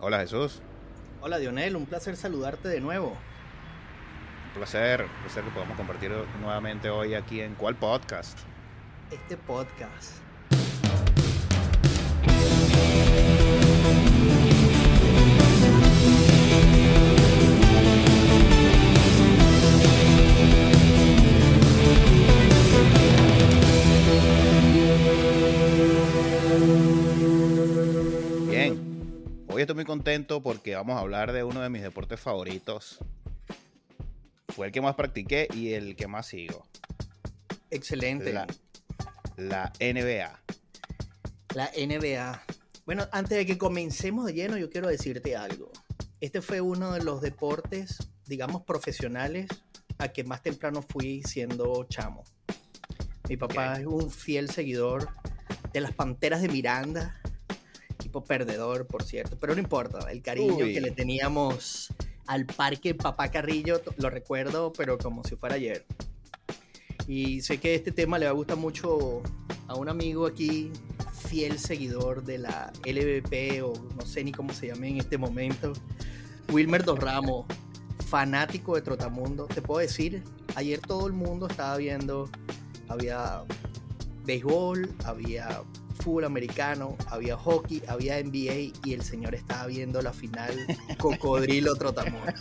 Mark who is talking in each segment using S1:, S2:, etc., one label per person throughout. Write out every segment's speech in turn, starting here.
S1: Hola Jesús.
S2: Hola Dionel, un placer saludarte de nuevo.
S1: Un placer, un placer que podamos compartir nuevamente hoy aquí en ¿Cuál podcast?
S2: Este podcast.
S1: Hoy estoy muy contento porque vamos a hablar de uno de mis deportes favoritos. Fue el que más practiqué y el que más sigo.
S2: Excelente.
S1: La, la NBA.
S2: La NBA. Bueno, antes de que comencemos de lleno, yo quiero decirte algo. Este fue uno de los deportes, digamos, profesionales a que más temprano fui siendo chamo. Mi papá
S1: Ok.
S2: es un fiel seguidor de las Panteras de Miranda, equipo perdedor, por cierto, pero no importa, el cariño
S1: Uy.
S2: que le teníamos al parque Papá Carrillo, lo recuerdo, pero como si fuera ayer. Y sé que este tema le va a gustar mucho a un amigo aquí, fiel seguidor de la LVP, o no sé ni cómo se llame en este momento, Wilmer Dos Ramos, fanático de Trotamundo. Te puedo decir, ayer todo el mundo estaba viendo, había béisbol, había fútbol americano, había hockey, había NBA y el señor estaba viendo la final Cocodrilo Trotamundo.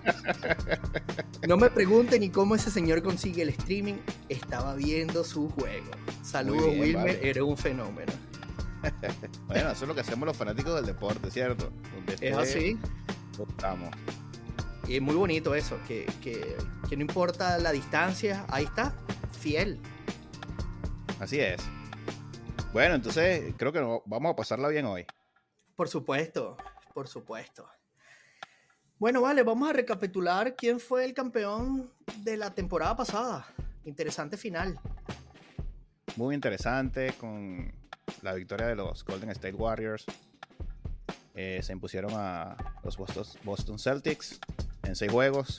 S2: No me pregunten ni cómo ese señor consigue el streaming, estaba viendo su juego. Saludos Wilmer,
S1: vale.
S2: eres un fenómeno.
S1: Bueno, eso es lo que hacemos los fanáticos del deporte, ¿cierto? Donde
S2: Es
S1: esté,
S2: así.
S1: Estamos.
S2: Y es muy bonito eso, que, que, que no importa la distancia, ahí está, fiel.
S1: Así es. Bueno, entonces creo que no- vamos a pasarla bien hoy.
S2: Por supuesto, por supuesto. Bueno, vale, vamos a recapitular quién fue el campeón de la temporada pasada. Interesante final.
S1: Muy interesante con la victoria de los Golden State Warriors. Eh, se impusieron a los Boston, Boston Celtics en seis juegos.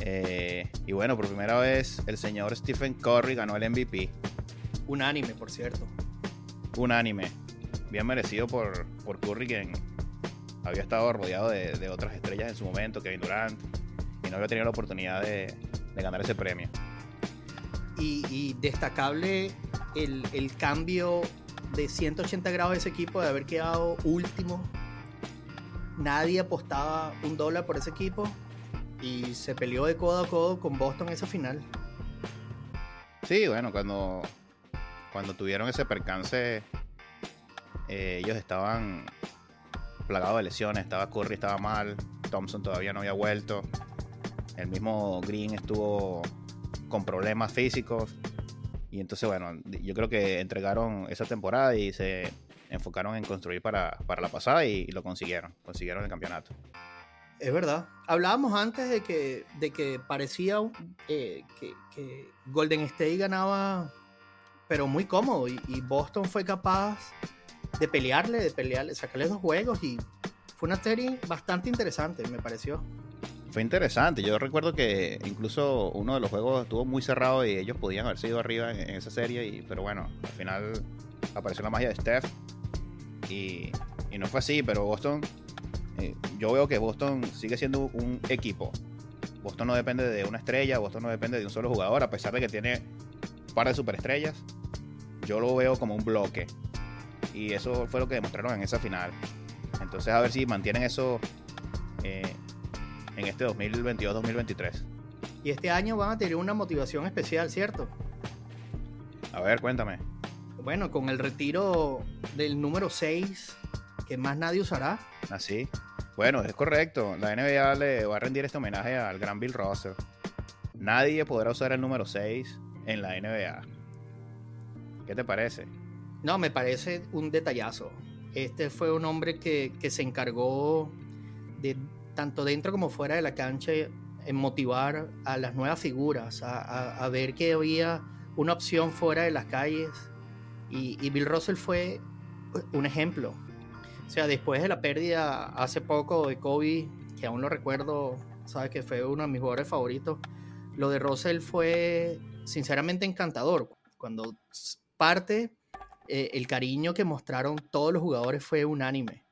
S1: Eh, y bueno, por primera vez el señor Stephen Curry ganó el MVP.
S2: Unánime, por cierto.
S1: Unánime. Bien merecido por, por Curry, quien había estado rodeado de, de otras estrellas en su momento, Kevin Durant, y no había tenido la oportunidad de, de ganar ese premio.
S2: Y, y destacable el, el cambio de 180 grados de ese equipo, de haber quedado último. Nadie apostaba un dólar por ese equipo y se peleó de codo a codo con Boston en esa final.
S1: Sí, bueno, cuando, cuando tuvieron ese percance, eh, ellos estaban plagados de lesiones. Estaba Curry, estaba mal. Thompson todavía no había vuelto. El mismo Green estuvo con problemas físicos. Y entonces, bueno, yo creo que entregaron esa temporada y se enfocaron en construir para, para la pasada y, lo consiguieron. Consiguieron el campeonato.
S2: Es verdad. Hablábamos antes de que, de que parecía eh, que, que Golden State ganaba, pero muy cómodo. Y, Boston fue capaz de pelearle, de pelearle, sacarle dos juegos. Y fue una serie bastante interesante, me pareció.
S1: Fue interesante. Yo recuerdo que incluso uno de los juegos estuvo muy cerrado y ellos podían haberse ido arriba en, esa serie. Y, pero bueno, al final apareció la magia de Steph. Y, y no fue así, pero Boston. eh, yo veo que Boston sigue siendo un equipo. Boston no depende de una estrella, Boston no depende de un solo jugador, a pesar de que tiene un par de superestrellas. Yo lo veo como un bloque. Y eso fue lo que demostraron en esa final. Entonces, a ver si mantienen eso eh, en este 2022-2023.
S2: Y este año van a tener una motivación especial, ¿cierto?
S1: A ver, cuéntame.
S2: Bueno, con el retiro del número 6, que más nadie usará.
S1: Así. Bueno, es correcto. La NBA le va a rendir este homenaje al gran Bill Russell. Nadie podrá usar el número 6 en la NBA. ¿Qué te parece?
S2: No, me parece un detallazo. Este fue un hombre que, que se encargó de, tanto dentro como fuera de la cancha, en motivar a las nuevas figuras, a, a- a ver que había una opción fuera de las calles. Y, y Bill Russell fue un ejemplo. O sea, después de la pérdida hace poco de Kobe, que aún lo recuerdo, sabes que fue uno de mis jugadores favoritos, lo de Russell fue sinceramente encantador. Cuando parte, eh, el cariño que mostraron todos los jugadores fue unánime.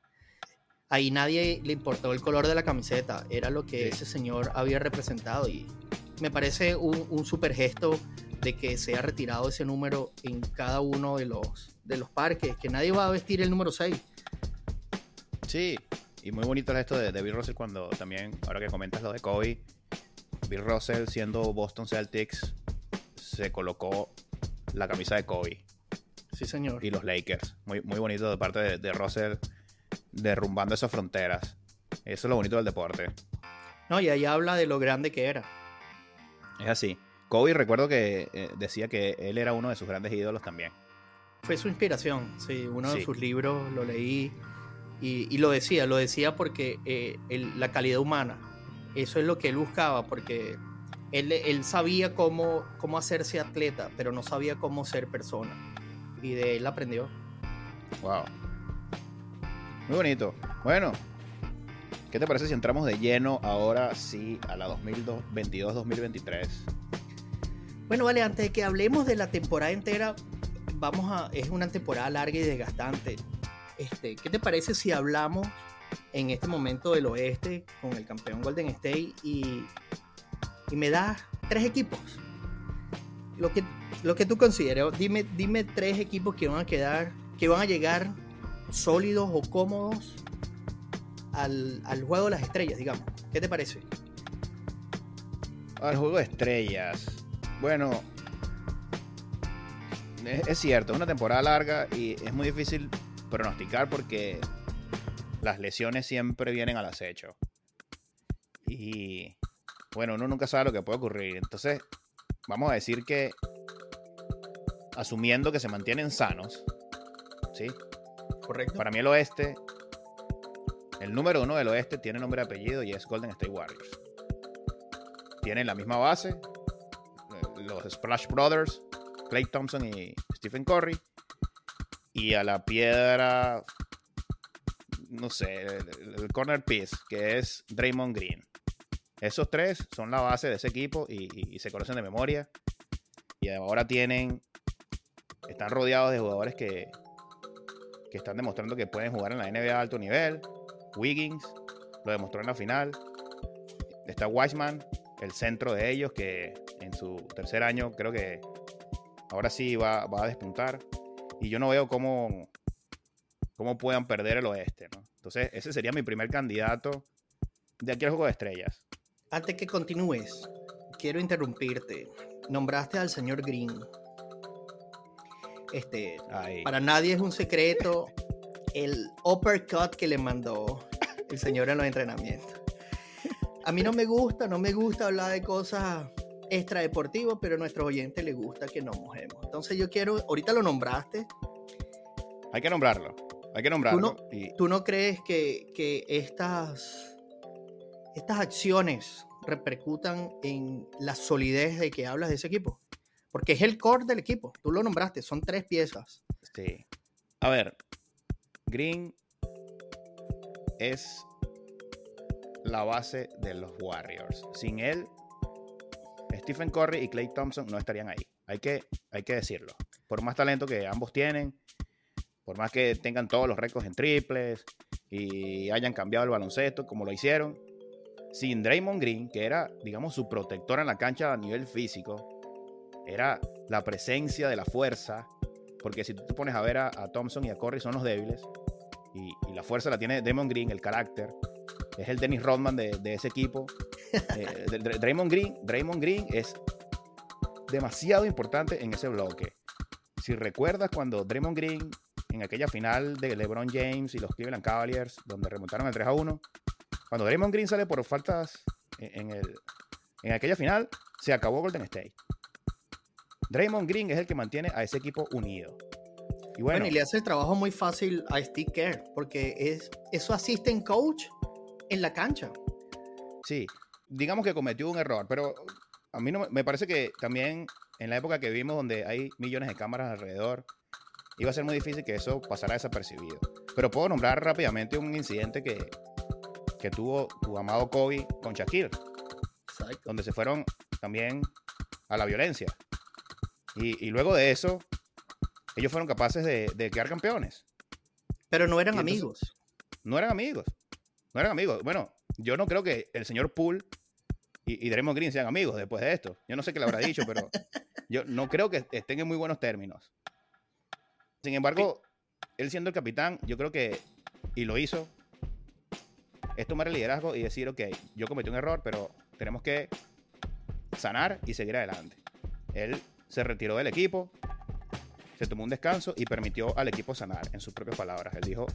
S2: ahí nadie le importó el color de la camiseta, era lo que
S1: Sí.
S2: ese señor había representado y me parece un, un super gesto de que se ha retirado ese número en cada uno de los, de los parques, que nadie va a vestir el número 6.
S1: Sí, y muy bonito esto de, de Bill Russell cuando también, ahora que comentas lo de Kobe, Bill Russell siendo Boston Celtics se colocó la camisa de Kobe
S2: Sí, señor.
S1: y los Lakers. Muy, muy bonito de parte de, de Russell derrumbando esas fronteras. Eso es lo bonito del deporte.
S2: No, y ahí habla de lo grande que era.
S1: Es así. Kobe recuerdo que eh, decía que él era uno de sus grandes ídolos también.
S2: Fue su inspiración, sí, uno de sus libros lo leí y, y lo decía, lo decía porque eh, el- la calidad humana, eso es lo que él buscaba, porque él, él sabía cómo, cómo hacerse atleta, pero no sabía cómo ser persona. Y de él aprendió.
S1: Wow. Muy bonito. Bueno, ¿qué te parece si entramos de lleno ahora sí a la 2022-2023?
S2: Bueno, vale, antes de que hablemos de la temporada entera, vamos a. Es una temporada larga y desgastante. Este, ¿Qué te parece si hablamos en este momento del oeste con el campeón Golden State y, y me das tres equipos? Lo que, lo que tú consideres. Dime, dime tres equipos que van a quedar, que van a llegar sólidos o cómodos al, al juego de las estrellas, digamos. ¿Qué te parece?
S1: Al juego de estrellas. Bueno, es, es cierto, es una temporada larga y es muy difícil pronosticar porque las lesiones siempre vienen al acecho. Y bueno, uno nunca sabe lo que puede ocurrir. Entonces, vamos a decir que asumiendo que se mantienen sanos, ¿sí?
S2: ¿Correcto?
S1: Para mí el oeste, el número uno del oeste tiene nombre y apellido y es Golden State Warriors. Tienen la misma base, eh, los Splash Brothers, Clay Thompson y Stephen Curry. Y a la piedra, no sé, el, el corner piece, que es Draymond Green. Esos tres son la base de ese equipo y, se conocen de memoria. Y ahora tienen, están rodeados de jugadores que, que están demostrando que pueden jugar en la NBA a alto nivel. Wiggins lo demostró en la final. Está Wiseman, el centro de ellos, que en su tercer año creo que ahora sí va, va a despuntar. Y yo no veo cómo, cómo puedan perder el oeste. Entonces, ese sería mi primer candidato de aquí al juego de estrellas.
S2: Antes que continúes, quiero interrumpirte. Nombraste al señor Green. Este, para nadie es un secreto el uppercut que le mandó el señor en los entrenamientos. A mí no me gusta, no me gusta hablar de cosas extradeportivas, pero a nuestros oyentes les gusta que nos mojemos. Entonces yo quiero, ahorita lo nombraste,
S1: Hay que nombrarlo. Hay que nombrarlo. y
S2: ¿tú no crees que, que estas, estas acciones repercutan en la solidez de que hablas de ese equipo? Porque es el core del equipo, tú lo nombraste, son tres piezas.
S1: Sí. A ver, Green es la base de los Warriors. Sin él, Stephen Curry y Clay Thompson no estarían ahí. Hay que, hay que decirlo. Por más talento que ambos tienen, por más que tengan todos los récords en triples y hayan cambiado el baloncesto como lo hicieron, sin Draymond Green, que era, digamos, su protector en la cancha a nivel físico, era la presencia de la fuerza, porque si tú te pones a ver a, a Thompson y a Curry son los débiles, y, y la fuerza la tiene Draymond Green, el carácter, es el Dennis Rodman de, de ese equipo. Eh, Draymond Green, Draymond Green es demasiado importante en ese bloque. Si recuerdas cuando Draymond Green en aquella final de LeBron James y los Cleveland Cavaliers, donde remontaron el 3 a 1, cuando Draymond Green sale por faltas en, en el, en aquella final, se acabó Golden State. Draymond Green es el que mantiene a ese equipo unido. Y
S2: Bueno,
S1: bueno,
S2: y le hace el trabajo muy fácil a Steve Kerr, porque es, es su assistant coach en la cancha.
S1: sí, digamos que cometió un error, pero a mí no me parece que también en la época que vivimos donde hay millones de cámaras alrededor, iba a ser muy difícil que eso pasara desapercibido. Pero puedo nombrar rápidamente un incidente que, que tuvo tu amado Kobe con Shaquille.
S2: Exacto.
S1: donde se fueron también a la violencia. Y, y luego de eso, ellos fueron capaces de, de quedar campeones.
S2: Pero no eran
S1: entonces-
S2: amigos.
S1: No eran amigos. No eran amigos. Bueno, yo no creo que el señor Poole y, y Draymond Green sean amigos después de esto. Yo no sé qué le habrá dicho, pero yo no creo que estén en muy buenos términos. Sin embargo, él siendo el capitán, yo creo que, y lo hizo, es tomar el liderazgo y decir, ok, yo cometí un error, pero tenemos que sanar y seguir adelante. Él se retiró del equipo, se tomó un descanso y permitió al equipo sanar, en sus propias palabras. Él dijo,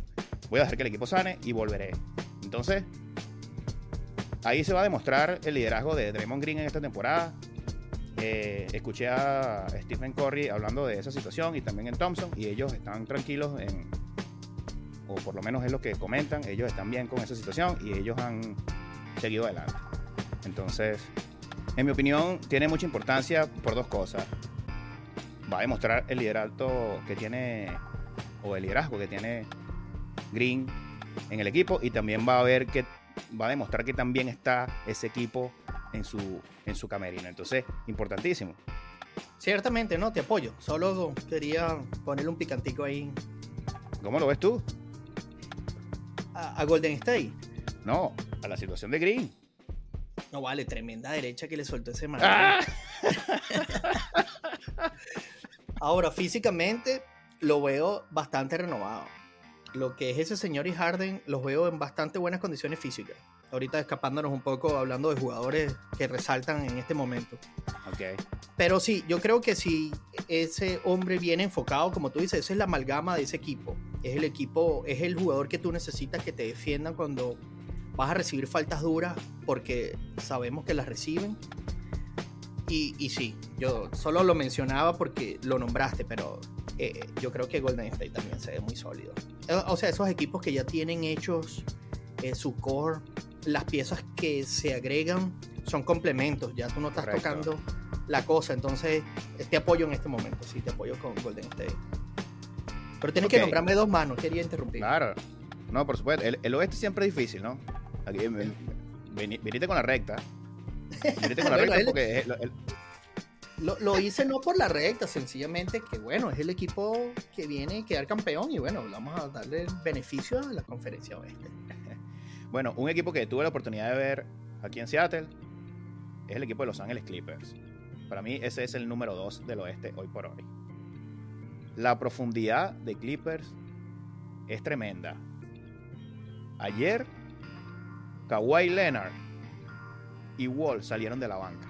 S1: voy a dejar que el equipo sane y volveré. Entonces, ahí se va a demostrar el liderazgo de Draymond Green en esta temporada. Eh, escuché a Stephen Curry hablando de esa situación y también en Thompson y ellos están tranquilos en, o por lo menos es lo que comentan, ellos están bien con esa situación y ellos han seguido adelante. Entonces, en mi opinión, tiene mucha importancia por dos cosas. Va a demostrar el liderazgo que tiene, o el liderazgo que tiene Green en el equipo y también va a ver que va a demostrar que también está ese equipo en su, en su camerino. Entonces, importantísimo.
S2: Ciertamente, no, te apoyo. Solo quería ponerle un picantico ahí.
S1: ¿Cómo lo ves tú?
S2: A, a Golden State.
S1: No, a la situación de Green.
S2: No vale, tremenda derecha que le soltó ese man.
S1: ¡Ah!
S2: Ahora, físicamente lo veo bastante renovado. Lo que es ese señor y Harden, los veo en bastante buenas condiciones físicas. Ahorita escapándonos un poco, hablando de jugadores que resaltan en este momento.
S1: Ok.
S2: Pero sí, yo creo que si ese hombre viene enfocado, como tú dices, esa es la amalgama de ese equipo. Es el equipo, es el jugador que tú necesitas que te defiendan cuando vas a recibir faltas duras, porque sabemos que las reciben. Y, y sí, yo solo lo mencionaba porque lo nombraste, pero eh, yo creo que Golden State también se ve muy sólido. Eh, O sea, esos equipos que ya tienen hechos su core, las piezas que se agregan son complementos, ya tú no estás
S1: Correcto.
S2: tocando la cosa, entonces te apoyo en este momento, sí, te apoyo con Golden State. Pero tienes que nombrarme dos manos, quería interrumpir.
S1: Claro. No, por supuesto. El, el oeste siempre es difícil, ¿no? Aquí, ven- veni- venite con la recta. Venite con la recta porque es- el-
S2: Lo, lo hice no por la recta, sencillamente que bueno, es el equipo que viene a quedar campeón y bueno, vamos a darle el beneficio a la conferencia oeste.
S1: Bueno, un equipo que tuve la oportunidad de ver aquí en Seattle es el equipo de Los Ángeles Clippers. Para mí ese es el número 2 del oeste hoy por hoy. La profundidad de Clippers es tremenda. Ayer, Kawhi Leonard y Wall salieron de la banca.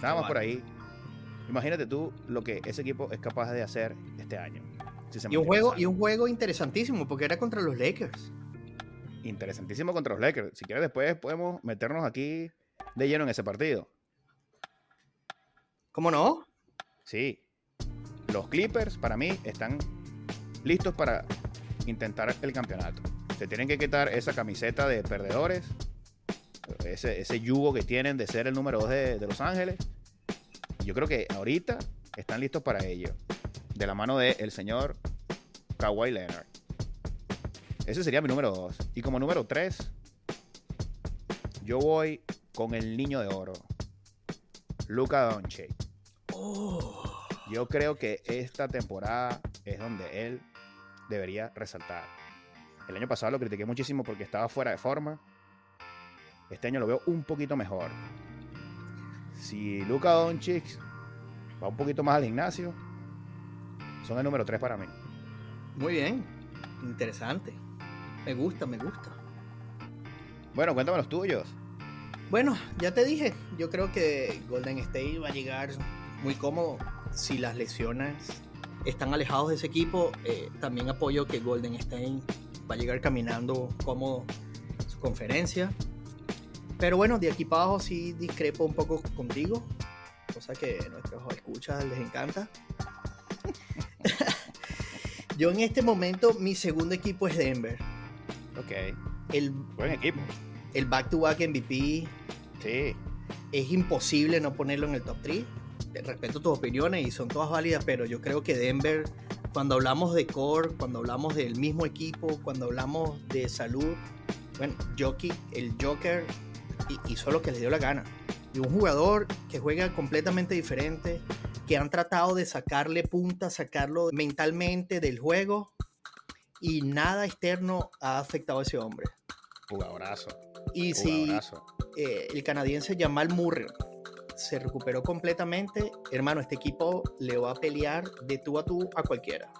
S1: Nada más por ahí. Imagínate tú lo que ese equipo es capaz de hacer este año. si se
S2: Y un juego y un juego interesantísimo porque era contra los Lakers.
S1: Interesantísimo contra los Lakers. Si quieres, después podemos meternos aquí de lleno en ese partido.
S2: ¿Cómo no?
S1: Sí. Los Clippers, para mí, están listos para intentar el campeonato. Se tienen que quitar esa camiseta de perdedores, ese, ese yugo que tienen de ser el número 2 de, de Los Ángeles. Yo creo que ahorita están listos para ello. De la mano del señor Kawhi Leonard. Ese sería mi número 2. Y como número 3, yo voy con el niño de oro. Luka Doncic.
S2: Oh,
S1: Yo creo que esta temporada es donde él debería resaltar. El año pasado lo critiqué muchísimo porque estaba fuera de forma. Este año lo veo un poquito mejor. Si Luka Doncic va un poquito más al gimnasio, son el número 3 para mí.
S2: muy bien. Interesante. Me gusta, me gusta.
S1: Bueno, cuéntame los tuyos.
S2: Bueno, ya te dije, yo creo que Golden State va a llegar muy cómodo si las lesiones están alejados de ese equipo. eh, también apoyo que Golden State va a llegar caminando cómodo su conferencia. Pero bueno, de aquí para abajo sí discrepo un poco contigo, cosa que a nuestros escuchas les encanta. yo en este momento mi segundo equipo es Denver.
S1: Ok.
S2: El,
S1: Buen equipo.
S2: el back-to-back MVP
S1: Sí.
S2: es imposible no ponerlo en el top 3. Respeto tus opiniones y son todas válidas, pero yo creo que Denver, cuando hablamos de core, cuando hablamos del mismo equipo, cuando hablamos de salud, bueno, Jokic, el Joker, hi- hizo lo que le dio la gana. Y un jugador que juega completamente diferente, que han tratado de sacarle punta, sacarlo mentalmente del juego, y nada externo ha afectado a ese hombre.
S1: Jugadorazo.
S2: Y si eh, el canadiense Jamal Murray se recuperó completamente, hermano, este equipo le va a pelear de tú a tú a cualquiera.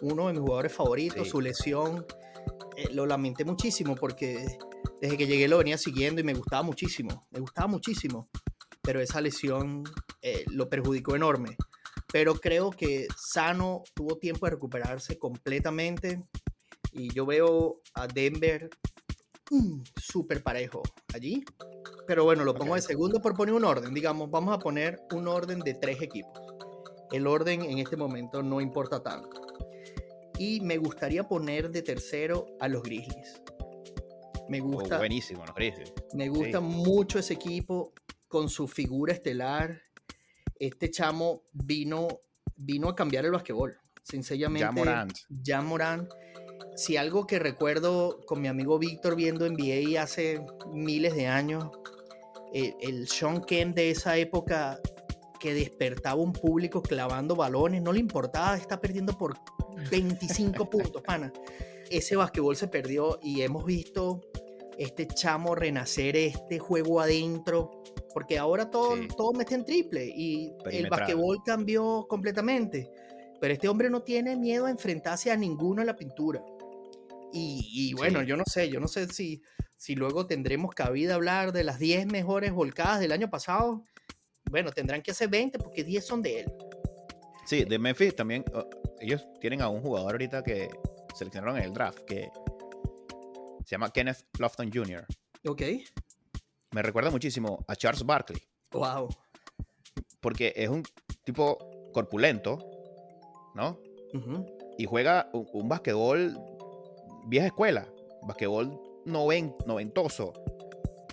S2: Uno de mis jugadores favoritos, su lesión, eh, lo lamenté muchísimo porque desde que llegué lo venía siguiendo y me gustaba muchísimo, me gustaba muchísimo, pero esa lesión eh, lo perjudicó enorme. Pero creo que Sano tuvo tiempo de recuperarse completamente y yo veo a Denver mm, súper parejo allí. Pero bueno, lo pongo de segundo por poner un orden. Digamos, vamos a poner un orden de tres equipos. El orden en este momento no importa tanto. Y me gustaría poner de tercero a los Grizzlies. Me oh, gusta.
S1: buenísimo, los Grizzlies.
S2: Me gusta mucho ese equipo con su figura estelar. Este chamo vino, vino a cambiar el basquetbol. Sencillamente. Ya Morant. Ya Morant si algo que recuerdo con mi amigo Víctor viendo NBA hace miles de años, el, el Sean Kemp de esa época que despertaba un público clavando balones, no le importaba, está perdiendo por 25 puntos, pana. Ese basquetbol se perdió y hemos visto este chamo renacer este juego adentro, porque ahora todos todo meten triple y el basquetbol cambió completamente. Pero este hombre no tiene miedo a enfrentarse a ninguno en la pintura. Y, bueno, yo no sé, yo no sé si, si luego tendremos cabida hablar de las 10 mejores volcadas del año pasado. Bueno, tendrán que hacer 20 porque 10 son de él.
S1: Sí, de Memphis también, ellos tienen a un jugador ahorita que seleccionaron en el draft que se llama Kenneth Lofton Jr.
S2: Ok.
S1: Me recuerda muchísimo a Charles Barkley.
S2: Wow.
S1: Porque es un tipo corpulento, ¿no? Y juega un, un basquetbol vieja escuela, basquetbol noventoso,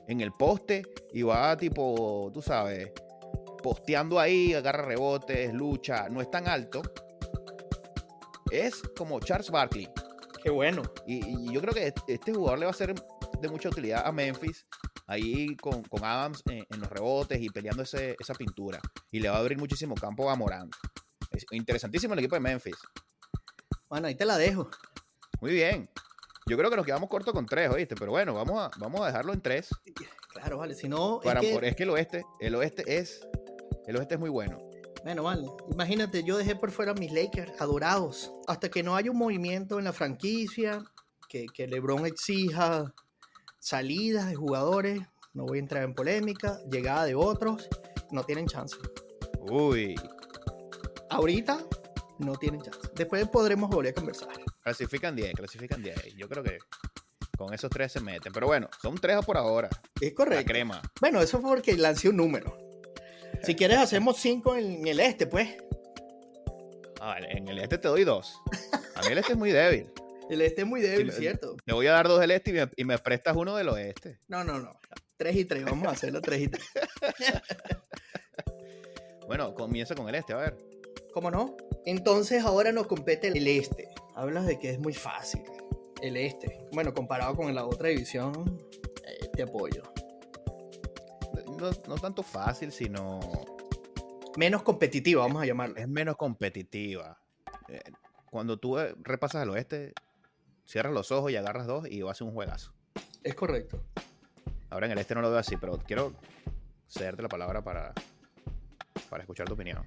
S1: en el poste y va tipo, tú sabes, posteando ahí, agarra rebotes, lucha, no es tan alto. Es como Charles Barkley.
S2: Qué bueno.
S1: Y, yo creo que este jugador le va a ser de mucha utilidad a Memphis, ahí con, Adams en, los rebotes y peleando esa pintura. Y le va a abrir muchísimo campo a Morán. Es interesantísimo el equipo de Memphis.
S2: Bueno, ahí te la dejo.
S1: Muy bien. Yo creo que nos quedamos cortos con tres, ¿oíste? Pero bueno, vamos a, vamos a dejarlo en tres.
S2: Claro, vale. Si no.
S1: es, que... es que el oeste, el oeste es. El oeste es muy bueno.
S2: Bueno, vale. Imagínate, yo dejé por fuera a mis Lakers adorados. Hasta que no haya un movimiento en la franquicia, que, que LeBron exija salidas de jugadores, no voy a entrar en polémica, llegada de otros, no tienen chance.
S1: Uy.
S2: Ahorita no tienen chance. Después podremos volver a conversar.
S1: Clasifican 10, clasifican 10. Yo creo que con esos tres se meten. Pero bueno, son tres por ahora.
S2: Es correcto.
S1: La crema.
S2: Bueno, eso fue porque lancé un número. Si quieres, hacemos cinco en el este, pues.
S1: Ah, en el este te doy dos. A mí el este es muy débil.
S2: El este es muy débil, ¿cierto?
S1: Te voy a dar dos del este y me, y me, prestas uno del oeste.
S2: No, no, no. Tres y tres. Vamos a hacerlo tres y tres.
S1: bueno, comienza con el este, a ver.
S2: ¿Cómo no? Entonces ahora nos compete el este. Hablas de que es muy fácil. El este. Bueno, comparado con la otra división, eh, te apoyo.
S1: No, tanto fácil, sino...
S2: Menos competitiva, vamos a llamarlo.
S1: Es menos competitiva. Eh, cuando tú eh, repasas al oeste, cierras los ojos y agarras dos y vas a un juegazo.
S2: Es correcto.
S1: Ahora en el este no lo veo así, pero quiero cederte la palabra para, para escuchar tu opinión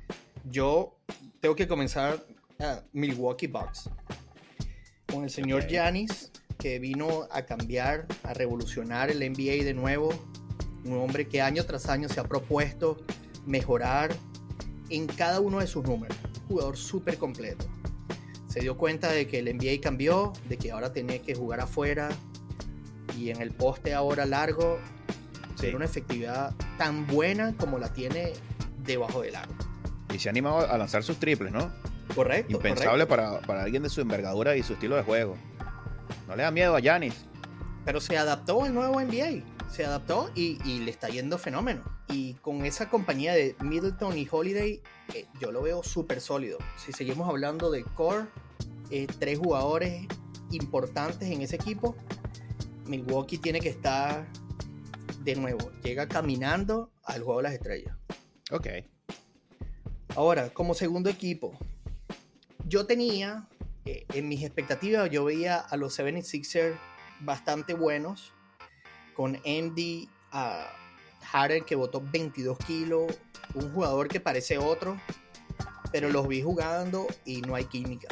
S2: yo tengo que comenzar a Milwaukee Bucks con el señor Giannis que vino a cambiar, a revolucionar el NBA de nuevo. Un hombre que año tras año se ha propuesto mejorar en cada uno de sus números. Jugador súper completo. Se dio cuenta de que el NBA cambió, de que ahora tenía que jugar afuera y en el poste ahora largo tiene una efectividad tan buena como la tiene debajo del aro
S1: y se ha animado a lanzar sus triples, ¿no?
S2: Correcto.
S1: Impensable Para, para, alguien de su envergadura y su estilo de juego. No le da miedo a Yanis.
S2: Pero se adaptó al nuevo NBA. Se adaptó y, y, le está yendo fenómeno. Y con esa compañía de Middleton y Holiday, eh, yo lo veo súper sólido. Si seguimos hablando de core, eh, tres jugadores importantes en ese equipo, Milwaukee tiene que estar de nuevo. Llega caminando al juego de las estrellas.
S1: Ok.
S2: Ahora, como segundo equipo, yo tenía, eh, en mis expectativas, yo veía a los 76ers bastante buenos, con Andy uh, que votó 22 kilos, un jugador que parece otro, pero los vi jugando y no hay química.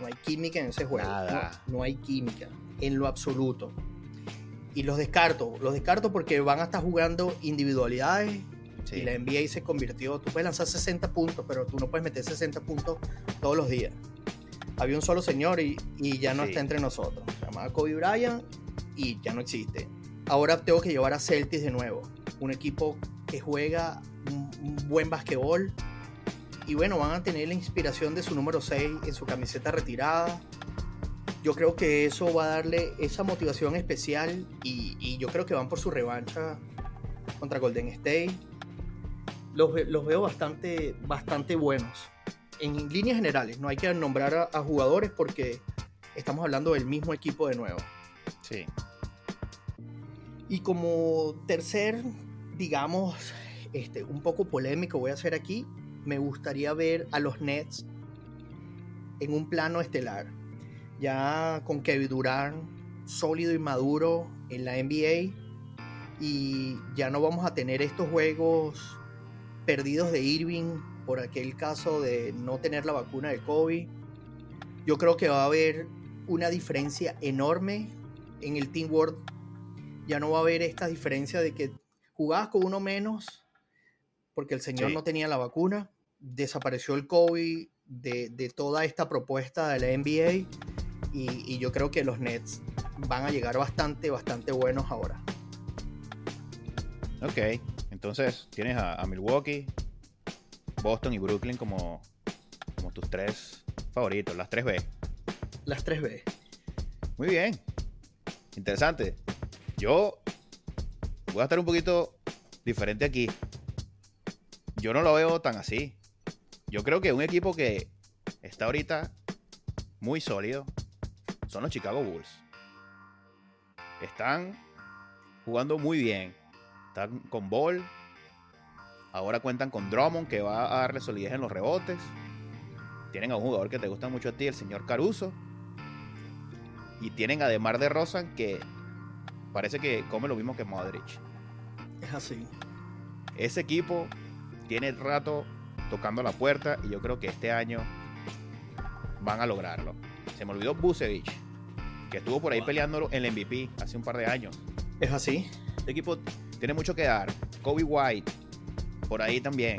S2: No hay química en ese juego. No, hay química en lo absoluto. Y los descarto. Los descarto porque van a estar jugando individualidades. Y la NBA se convirtió. Tú puedes lanzar 60 puntos, pero tú no puedes meter 60 puntos todos los días. Había un solo señor y, ya no está entre nosotros. Se llamaba Kobe Bryant y ya no existe. Ahora tengo que llevar a Celtics de nuevo. Un equipo que juega un, un buen basquetbol, y bueno, van a tener la inspiración de su número 6 en su camiseta retirada. Yo creo que eso va a darle esa motivación especial y, yo creo que van por su revancha contra Golden State. Los, veo bastante, bastante buenos. En líneas generales, no hay que nombrar a, jugadores porque estamos hablando del mismo equipo de nuevo.
S1: Sí.
S2: Y como tercer, digamos, este, un poco polémico voy a hacer aquí, me gustaría ver a los Nets en un plano estelar. Ya con Kevin Durant sólido y maduro en la NBA y ya no vamos a tener estos juegos perdidos de Irving por aquel caso de no tener la vacuna de COVID. Yo creo que va a haber una diferencia enorme en el Team World. Ya no va a haber esta diferencia de que jugabas con uno menos porque el señor no tenía la vacuna desapareció el COVID de, toda esta propuesta de la NBA y, yo creo que los Nets van a llegar bastante, bastante buenos ahora.
S1: Ok, entonces tienes a, Milwaukee, Boston y Brooklyn como, como tus tres favoritos, las 3B.
S2: Las 3B.
S1: Muy bien, interesante. Yo voy a estar un poquito diferente aquí. Yo no lo veo tan así. Yo creo que un equipo que está ahorita muy sólido son los Chicago Bulls. Están jugando muy bien. Están con Ball. Ahora cuentan con Drummond que va a darle solidez en los rebotes. Tienen a un jugador que te gusta mucho a ti, el señor Caruso. Y tienen a Demar de Rosan que parece que come lo mismo que Modric.
S2: Es así.
S1: Ese equipo tiene el rato tocando la puerta y yo creo que este año van a lograrlo. Se me olvidó Busevich, que estuvo por ahí peleando el MVP hace un par de años.
S2: Es así.
S1: Este equipo tiene mucho que dar. Kobe White, por ahí también.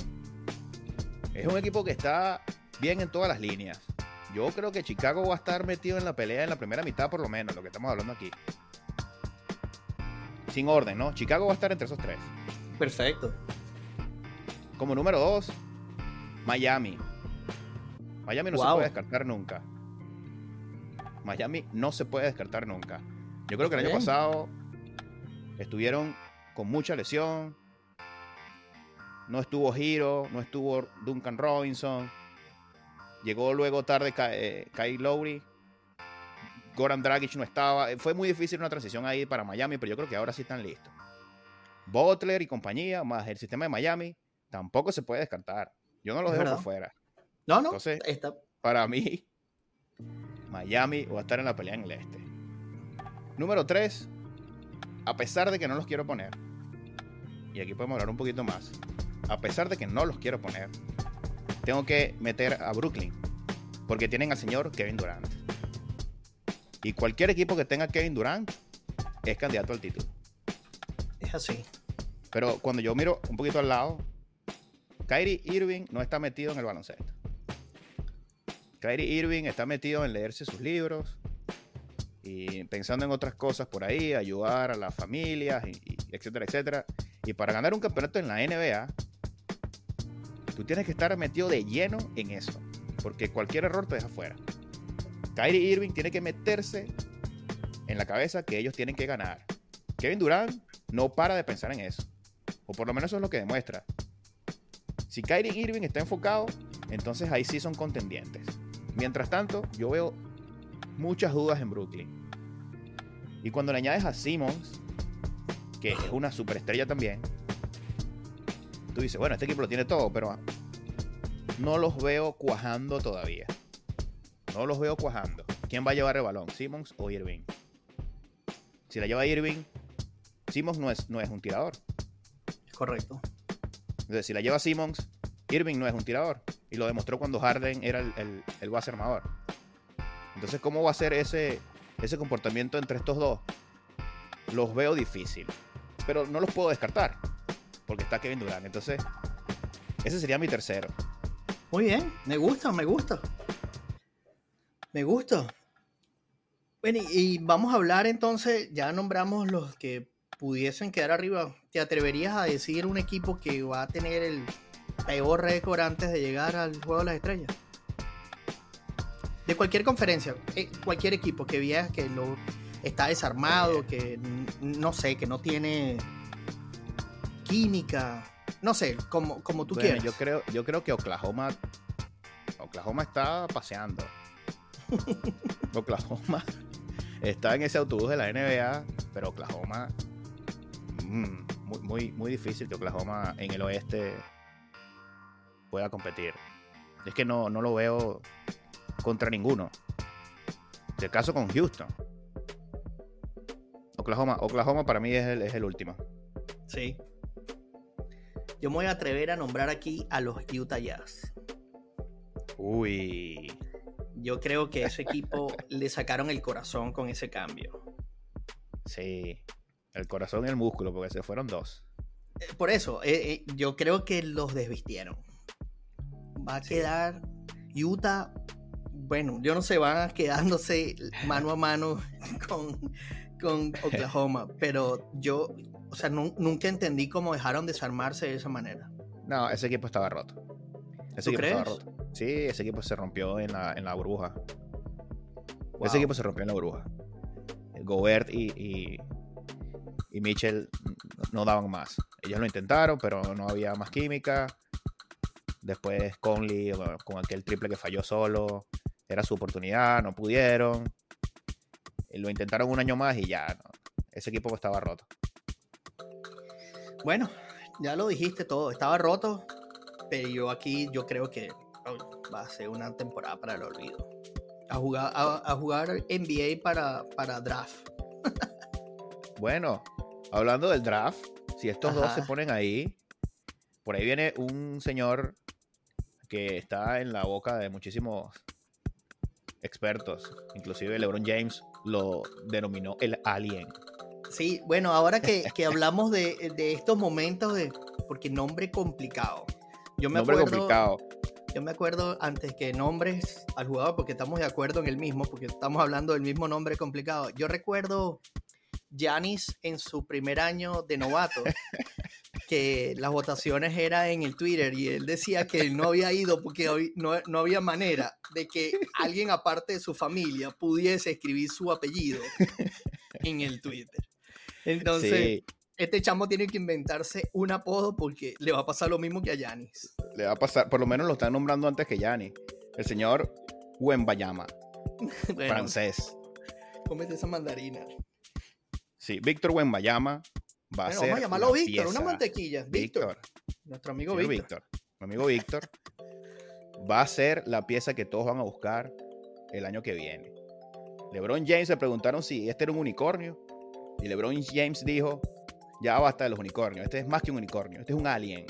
S1: Es un equipo que está bien en todas las líneas. Yo creo que Chicago va a estar metido en la pelea en la primera mitad, por lo menos, lo que estamos hablando aquí. Sin orden, ¿no? Chicago va a estar entre esos tres.
S2: Perfecto.
S1: Como número dos, Miami. Miami no se puede descartar nunca. Miami no se puede descartar nunca. Yo creo que el año pasado estuvieron con mucha lesión. No estuvo Hiro, no estuvo Duncan Robinson. Llegó luego tarde eh, Kyle Lowry. Goran Dragic no estaba. Fue muy difícil una transición ahí para Miami, pero yo creo que ahora sí están listos. Butler y compañía, más el sistema de Miami, tampoco se puede descartar. Yo no los dejo por fuera.
S2: No, no.
S1: Entonces, para mí, Miami va a estar en la pelea en el este. Número 3, a pesar de que no los quiero poner, y aquí podemos hablar un poquito más, a pesar de que no los quiero poner, tengo que meter a Brooklyn, porque tienen al señor Kevin Durant. Y cualquier equipo que tenga Kevin Durant es candidato al título.
S2: Es así.
S1: Pero cuando yo miro un poquito al lado, Kyrie Irving no está metido en el baloncesto. Kyrie Irving está metido en leerse sus libros y pensando en otras cosas por ahí, ayudar a las familias, y, etcétera, etcétera. Y para ganar un campeonato en la NBA, tú tienes que estar metido de lleno en eso, porque cualquier error te deja fuera. Kyrie Irving tiene que meterse en la cabeza que ellos tienen que ganar. Kevin Durant no para de pensar en eso, o por lo menos eso es lo que demuestra. Si Kyrie Irving está enfocado, entonces ahí sí son contendientes. Mientras tanto, yo veo muchas dudas en Brooklyn. Y cuando le añades a Simmons, que es una superestrella también, tú dices, bueno, este equipo lo tiene todo, pero no los veo cuajando todavía. No los veo cuajando. ¿Quién va a llevar el balón? ¿Simmons o Irving? Si la lleva Irving, Simmons no es, no es un tirador.
S2: Correcto.
S1: Entonces, si la lleva Simmons, Irving no es un tirador. Y lo demostró cuando Harden era el, el, el base armador. Entonces, ¿cómo va a ser ese, ese comportamiento entre estos dos? Los veo difícil. Pero no los puedo descartar. Porque está Kevin Durant. Entonces, ese sería mi tercero.
S2: Muy bien, me gusta, me gusta. Me gusta. Bueno, y vamos a hablar entonces, ya nombramos los que pudiesen quedar arriba. ¿Te atreverías a decir un equipo que va a tener el peor récord antes de llegar al Juego de las Estrellas? De cualquier conferencia, eh, cualquier equipo que veas que lo está desarmado, que no sé, que no tiene química, no sé, como, como tú
S1: Bueno,
S2: quieras.
S1: yo creo, yo creo que Oklahoma. Oklahoma está paseando. Oklahoma está en ese autobús de la NBA, pero Oklahoma. mm, muy, muy, muy difícil que Oklahoma en el oeste pueda competir. Es que no, no lo veo contra ninguno. Si acaso con Houston. Oklahoma, Oklahoma para mí es el, es el último.
S2: Sí. Yo me voy a atrever a nombrar aquí a los Utah Jazz.
S1: Uy.
S2: Yo creo que ese equipo le sacaron el corazón con ese cambio.
S1: Sí. El corazón y el músculo, porque se fueron dos.
S2: Eh, Por eso, eh, eh, yo creo que los desvistieron. Va a
S1: Sí.
S2: quedar Utah. Bueno, yo no sé, van quedándose mano a mano con, con Oklahoma. pero yo, o sea, nu- nunca entendí cómo dejaron desarmarse de esa manera.
S1: No, ese equipo estaba roto. Ese
S2: ¿Tú
S1: equipo estaba
S2: crees?
S1: roto. Sí, ese equipo se rompió en la, en la burbuja.
S2: Wow.
S1: Ese equipo se rompió en la burbuja. Gobert y, y, y Mitchell no daban más. Ellos lo intentaron, pero no había más química. Después Conley bueno, con aquel triple que falló solo. Era su oportunidad, no pudieron. Lo intentaron un año más y ya. no. Ese equipo estaba roto.
S2: Bueno, ya lo dijiste todo, estaba roto, pero yo aquí yo creo que oh, va a ser una temporada para el olvido. A jugar, a, a jugar NBA para, para draft.
S1: Bueno, hablando del draft, si estos dos se ponen ahí, por ahí viene un señor que está en la boca de muchísimos expertos. Inclusive LeBron James lo denominó el alien.
S2: Sí, bueno, ahora que, que hablamos de, de estos momentos de. Porque nombre complicado. Yo me
S1: Nombre
S2: acuerdo.
S1: complicado.
S2: Yo me acuerdo antes que nombres al jugador, porque estamos de acuerdo en el mismo, porque estamos hablando del mismo nombre complicado. Yo recuerdo Giannis en su primer año de novato, que las votaciones eran en el Twitter y él decía que él no había ido porque no, no había manera de que alguien aparte de su familia pudiese escribir su apellido en el Twitter. Entonces,
S1: Sí,
S2: este chamo tiene que inventarse un apodo porque le va a pasar lo mismo que a Giannis.
S1: le va a pasar, por lo menos lo están nombrando antes que Yanni. El señor Wembayama,
S2: Bueno,
S1: francés.
S2: cómete esa mandarina.
S1: Sí, Víctor Wembayama va a ser
S2: vamos a llamarlo
S1: la
S2: Víctor, una
S1: pieza.
S2: mantequilla. Víctor,
S1: Víctor.
S2: nuestro amigo Víctor.
S1: Víctor, mi amigo Víctor, va a ser la pieza que todos van a buscar el año que viene. LeBron James se preguntaron si este era un unicornio y LeBron James dijo, ya basta de los unicornios, este es más que un unicornio, este es un alien.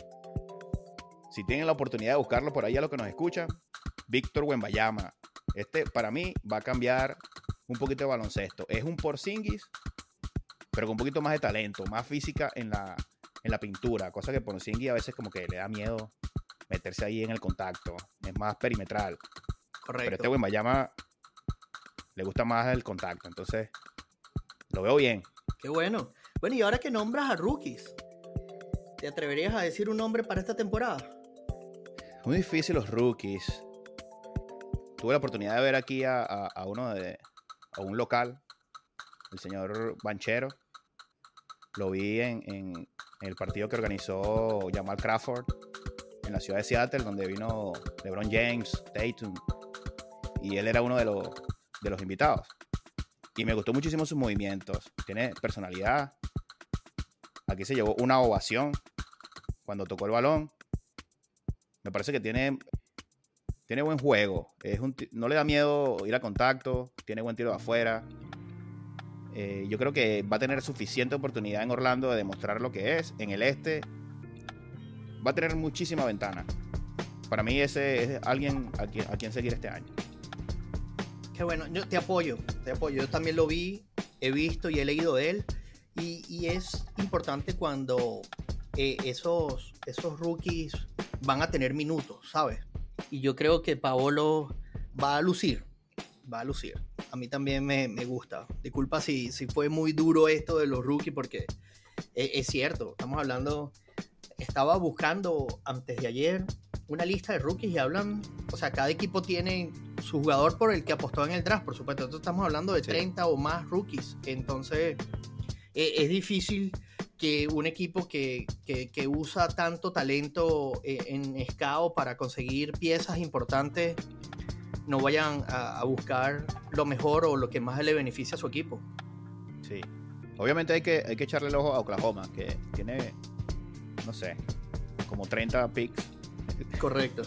S1: Si tienen la oportunidad de buscarlo por ahí a los que nos escuchan, Víctor Wembayama. Este para mí va a cambiar un poquito de baloncesto. Es un Porzingis, pero con un poquito más de talento, más física en la, en la pintura, cosa que Porzingis a veces como que le da miedo meterse ahí en el contacto, es más perimetral. Pero
S2: Correcto.
S1: este Wembayama le gusta más el contacto, entonces lo veo bien.
S2: Qué bueno. Bueno, y ahora que nombras a rookies, ¿te atreverías a decir un nombre para esta temporada?
S1: Muy difícil los rookies. Tuve la oportunidad de ver aquí a, a- a uno de a un local, el señor Banchero. Lo vi en, en- el partido que organizó Jamal Crawford en la ciudad de Seattle, donde vino LeBron James, Tatum, y él era uno de los, invitados. Y me gustó muchísimo sus movimientos. Tiene personalidad. Aquí se llevó una ovación cuando tocó el balón. Me parece que tiene, tiene buen juego. Es un no le da miedo ir a contacto. Tiene buen tiro de afuera. Eh, yo creo que va a tener suficiente oportunidad en Orlando de demostrar lo que es. En el este va a tener muchísima ventana. Para mí ese es alguien a quien, a quien seguir este año.
S2: Qué bueno, yo te apoyo, te apoyo. Yo también lo vi, he visto y he leído de él. Y, y es importante cuando eh, esos, esos rookies van a tener minutos, ¿sabes? Y yo creo que Paolo va a lucir, va a lucir. A mí también me, me gusta. Disculpa si, si fue muy duro esto de los rookies porque es, es cierto, estamos hablando, estaba buscando antes de ayer una lista de rookies y hablan, o sea, cada equipo tiene su jugador por el que apostó en el draft, por supuesto. Entonces estamos hablando de 30 o más rookies. Entonces e, es difícil que un equipo que, que, que usa tanto talento eh, en scout para conseguir piezas importantes no vayan a, a, buscar lo mejor o lo que más le beneficia a su equipo.
S1: Sí. Obviamente hay que, hay que echarle el ojo a Oklahoma, que tiene, no sé, como 30 picks
S2: Correcto.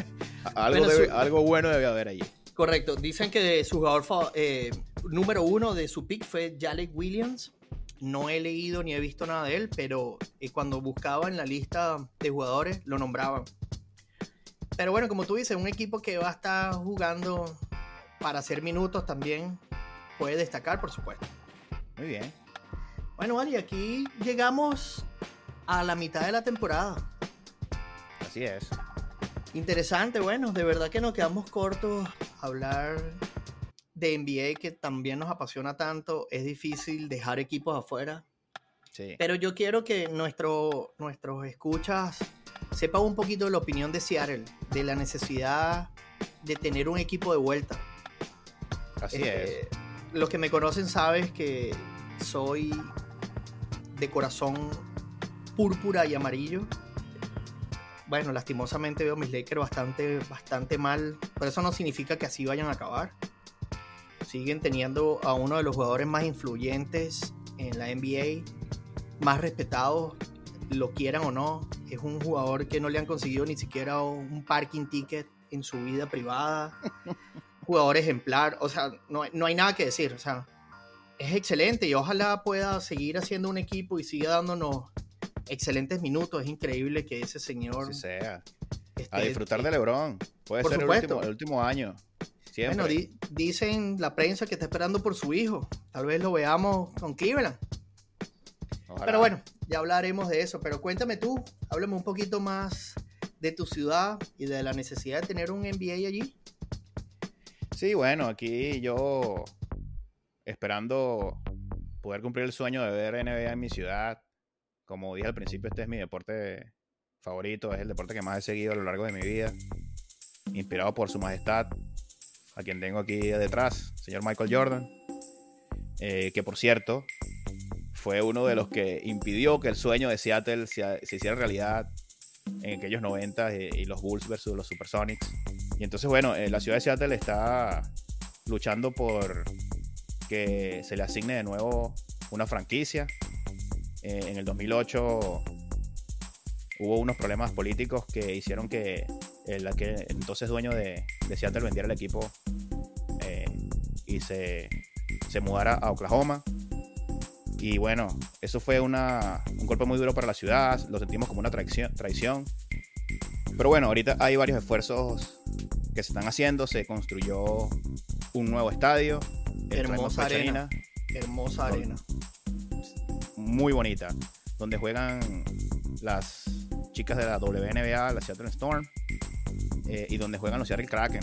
S1: algo, bueno, debe, su... algo, bueno debe haber allí.
S2: Correcto. Dicen que su jugador eh, número uno de su pick fue Jalek Williams. No he leído ni he visto nada de él, pero eh, cuando buscaba en la lista de jugadores lo nombraban. Pero bueno, como tú dices, un equipo que va a estar jugando para hacer minutos también puede destacar, por supuesto.
S1: Muy bien.
S2: Bueno, Ali, aquí llegamos a la mitad de la temporada.
S1: Así es.
S2: Interesante, bueno, de verdad que nos quedamos cortos hablar de NBA que también nos apasiona tanto. Es difícil dejar equipos afuera.
S1: Sí.
S2: Pero yo quiero que nuestro, nuestros escuchas sepan un poquito de la opinión de Seattle, de la necesidad de tener un equipo de vuelta.
S1: Así este, es.
S2: Los que me conocen saben que soy de corazón púrpura y amarillo bueno, lastimosamente veo mis Lakers bastante, bastante mal, pero eso no significa que así vayan a acabar. Siguen teniendo a uno de los jugadores más influyentes en la NBA, más respetados, lo quieran o no. Es un jugador que no le han conseguido ni siquiera un parking ticket en su vida privada. jugador ejemplar, o sea, no, no hay nada que decir, o sea, es excelente y ojalá pueda seguir haciendo un equipo y siga dándonos excelentes minutos. Es increíble que ese señor.
S1: Sí sea. A disfrutar de LeBron. Puede ser el último, el último, año. Siempre.
S2: Bueno, di, dicen la prensa que está esperando por su hijo. Tal vez lo veamos con Cleveland. Ojalá. Pero bueno, ya hablaremos de eso. Pero cuéntame tú, háblame un poquito más de tu ciudad y de la necesidad de tener un NBA allí.
S1: Sí, bueno, aquí yo esperando poder cumplir el sueño de ver NBA en mi ciudad. Como dije al principio, este es mi deporte favorito, es el deporte que más he seguido a lo largo de mi vida, inspirado por su majestad, a quien tengo aquí detrás, señor Michael Jordan, eh, que por cierto fue uno de los que impidió que el sueño de Seattle se, hiciera realidad en aquellos 90 y, y, los Bulls versus los Supersonics. Y entonces, bueno, eh, la ciudad de Seattle está luchando por que se le asigne de nuevo una franquicia eh, en el 2008 hubo unos problemas políticos que hicieron que el que entonces dueño de, Seattle vendiera el equipo eh, y se, se, mudara a Oklahoma. Y bueno, eso fue una, un golpe muy duro para la ciudad, lo sentimos como una traición, traición. Pero bueno, ahorita hay varios esfuerzos que se están haciendo, se construyó un nuevo estadio.
S2: Hermosa arena. Hermosa arena
S1: muy bonita, donde juegan las chicas de la WNBA, la Seattle Storm, eh, y donde juegan los Seattle Kraken.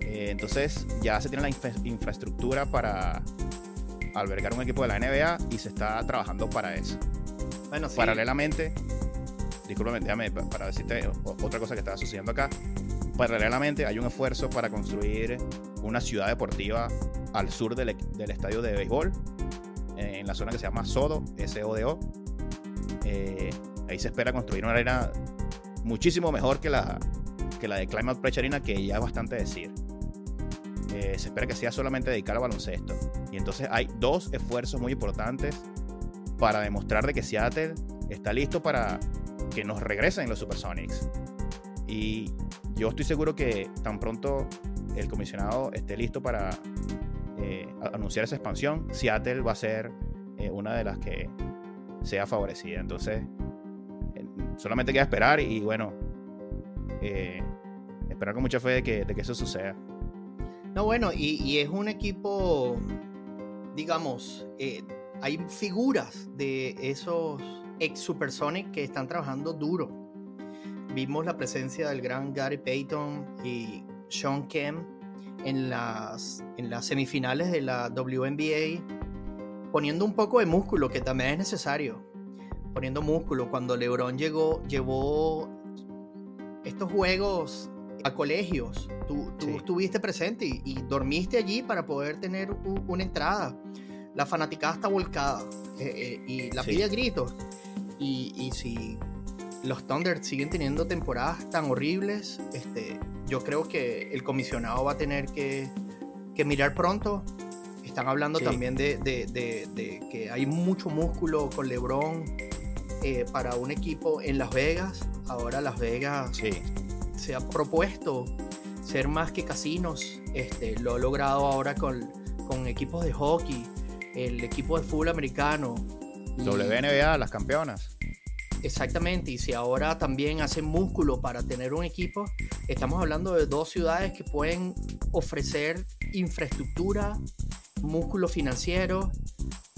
S1: Eh, entonces ya se tiene la infra infraestructura para albergar un equipo de la NBA y se está trabajando para eso.
S2: Bueno, sí.
S1: Paralelamente, discúlpame, déjame para decirte otra cosa que está sucediendo acá. Paralelamente hay un esfuerzo para construir una ciudad deportiva al sur del, del estadio de béisbol en la zona que se llama Sodo, S-O-D-O. Eh, ahí se espera construir una arena muchísimo mejor que la, que la de Climate Pressure Arena, que ya es bastante decir. Eh, se espera que sea solamente dedicada al baloncesto. Y entonces hay dos esfuerzos muy importantes para demostrar de que Seattle está listo para que nos regresen los Supersonics. Y yo estoy seguro que tan pronto el comisionado esté listo para eh, anunciar esa expansión, Seattle va a ser eh, una de las que sea favorecida. Entonces, solamente queda esperar y bueno, esperar con mucha fe de que, eso suceda.
S2: No, bueno, y, es un equipo, digamos, hay figuras de esos ex Supersonic que están trabajando duro. Vimos la presencia del gran Gary Payton y Sean Kemp en las, en las semifinales de la WNBA, poniendo un poco de músculo, que también es necesario. Poniendo músculo. Cuando LeBron llegó, llevó estos juegos a colegios, tú, estuviste presente y, dormiste allí para poder tener una entrada. La fanaticada está volcada eh, eh, y la pide gritos. Y, y si los Thunder siguen teniendo temporadas tan horribles, este, yo creo que el comisionado va a tener que, mirar pronto. Están hablando también de, que hay mucho músculo con LeBron eh, para un equipo en Las Vegas. Ahora Las Vegas se ha propuesto ser más que casinos. Este, lo ha logrado ahora con, con equipos de hockey, el equipo de fútbol americano.
S1: WNBA, las campeonas.
S2: Exactamente, y si ahora también hacen músculo para tener un equipo, estamos hablando de dos ciudades que pueden ofrecer infraestructura, músculo financiero.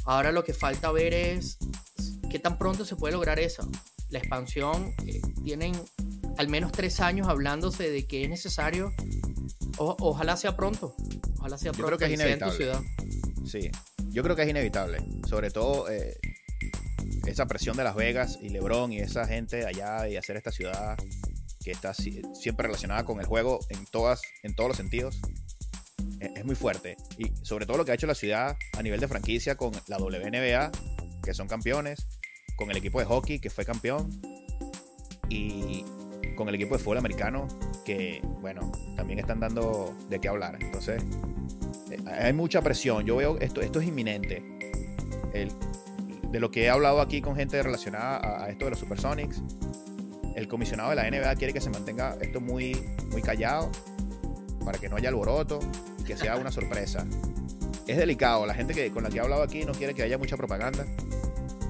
S2: Ahora lo que falta ver es qué tan pronto se puede lograr eso. La expansión, eh, tienen al menos tres años hablándose de que es necesario. ojalá sea pronto. Ojalá sea pronto.
S1: Creo que es inevitable. Sí, yo creo que es inevitable. Sobre todo eh, esa presión de Las Vegas y LeBron y esa gente allá y hacer esta ciudad que está siempre relacionada con el juego en, todas, en todos los sentidos, e-, es, muy fuerte. Y sobre todo lo que ha hecho la ciudad a nivel de franquicia con la WNBA, que son campeones, con el equipo de hockey, que fue campeón, y con el equipo de fútbol americano, que, bueno, también están dando de qué hablar. Entonces, eh, hay mucha presión. Yo veo esto, esto es inminente. El, de lo que he hablado aquí con gente relacionada a, esto de los Supersonics, el comisionado de la NBA quiere que se mantenga esto muy, muy callado para que no haya alboroto y que sea una sorpresa. Es delicado, la gente que, con la que he hablado aquí no quiere que haya mucha propaganda,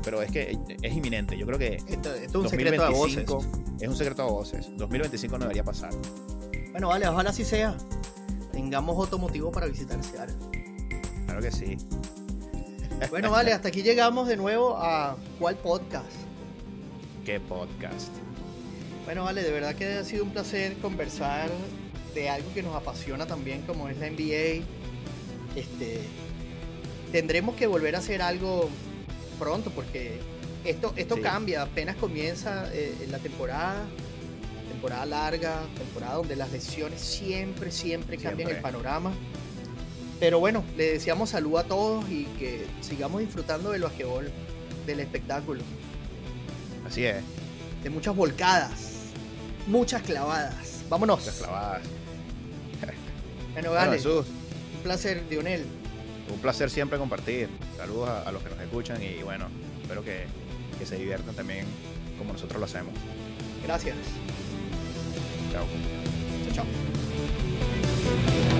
S1: pero es que es inminente. Yo creo que
S2: esto, es un secreto a voces.
S1: Es un secreto a voces. 2025 no debería pasar.
S2: Bueno, vale, ojalá así sea. Tengamos otro motivo para visitar Seattle.
S1: Claro que sí.
S2: Bueno, vale, hasta aquí llegamos de nuevo a ¿Cuál podcast?
S1: ¿Qué podcast?
S2: Bueno, vale, de verdad que ha sido un placer conversar de algo que nos apasiona también, como es la NBA. Este, tendremos que volver a hacer algo pronto porque esto, esto cambia, apenas comienza eh, la temporada, temporada larga, temporada donde las lesiones siempre, siempre, cambian el panorama. Pero bueno, le deseamos salud a todos y que sigamos disfrutando del basquetbol, del espectáculo.
S1: Así es.
S2: De muchas volcadas, muchas clavadas. Vámonos.
S1: Muchas clavadas.
S2: bueno, vale. un placer, Dionel.
S1: Un placer siempre compartir. Saludos a, los que nos escuchan y bueno, espero que, que se diviertan también como nosotros lo hacemos.
S2: Gracias.
S1: Chao.
S2: Chao, chao.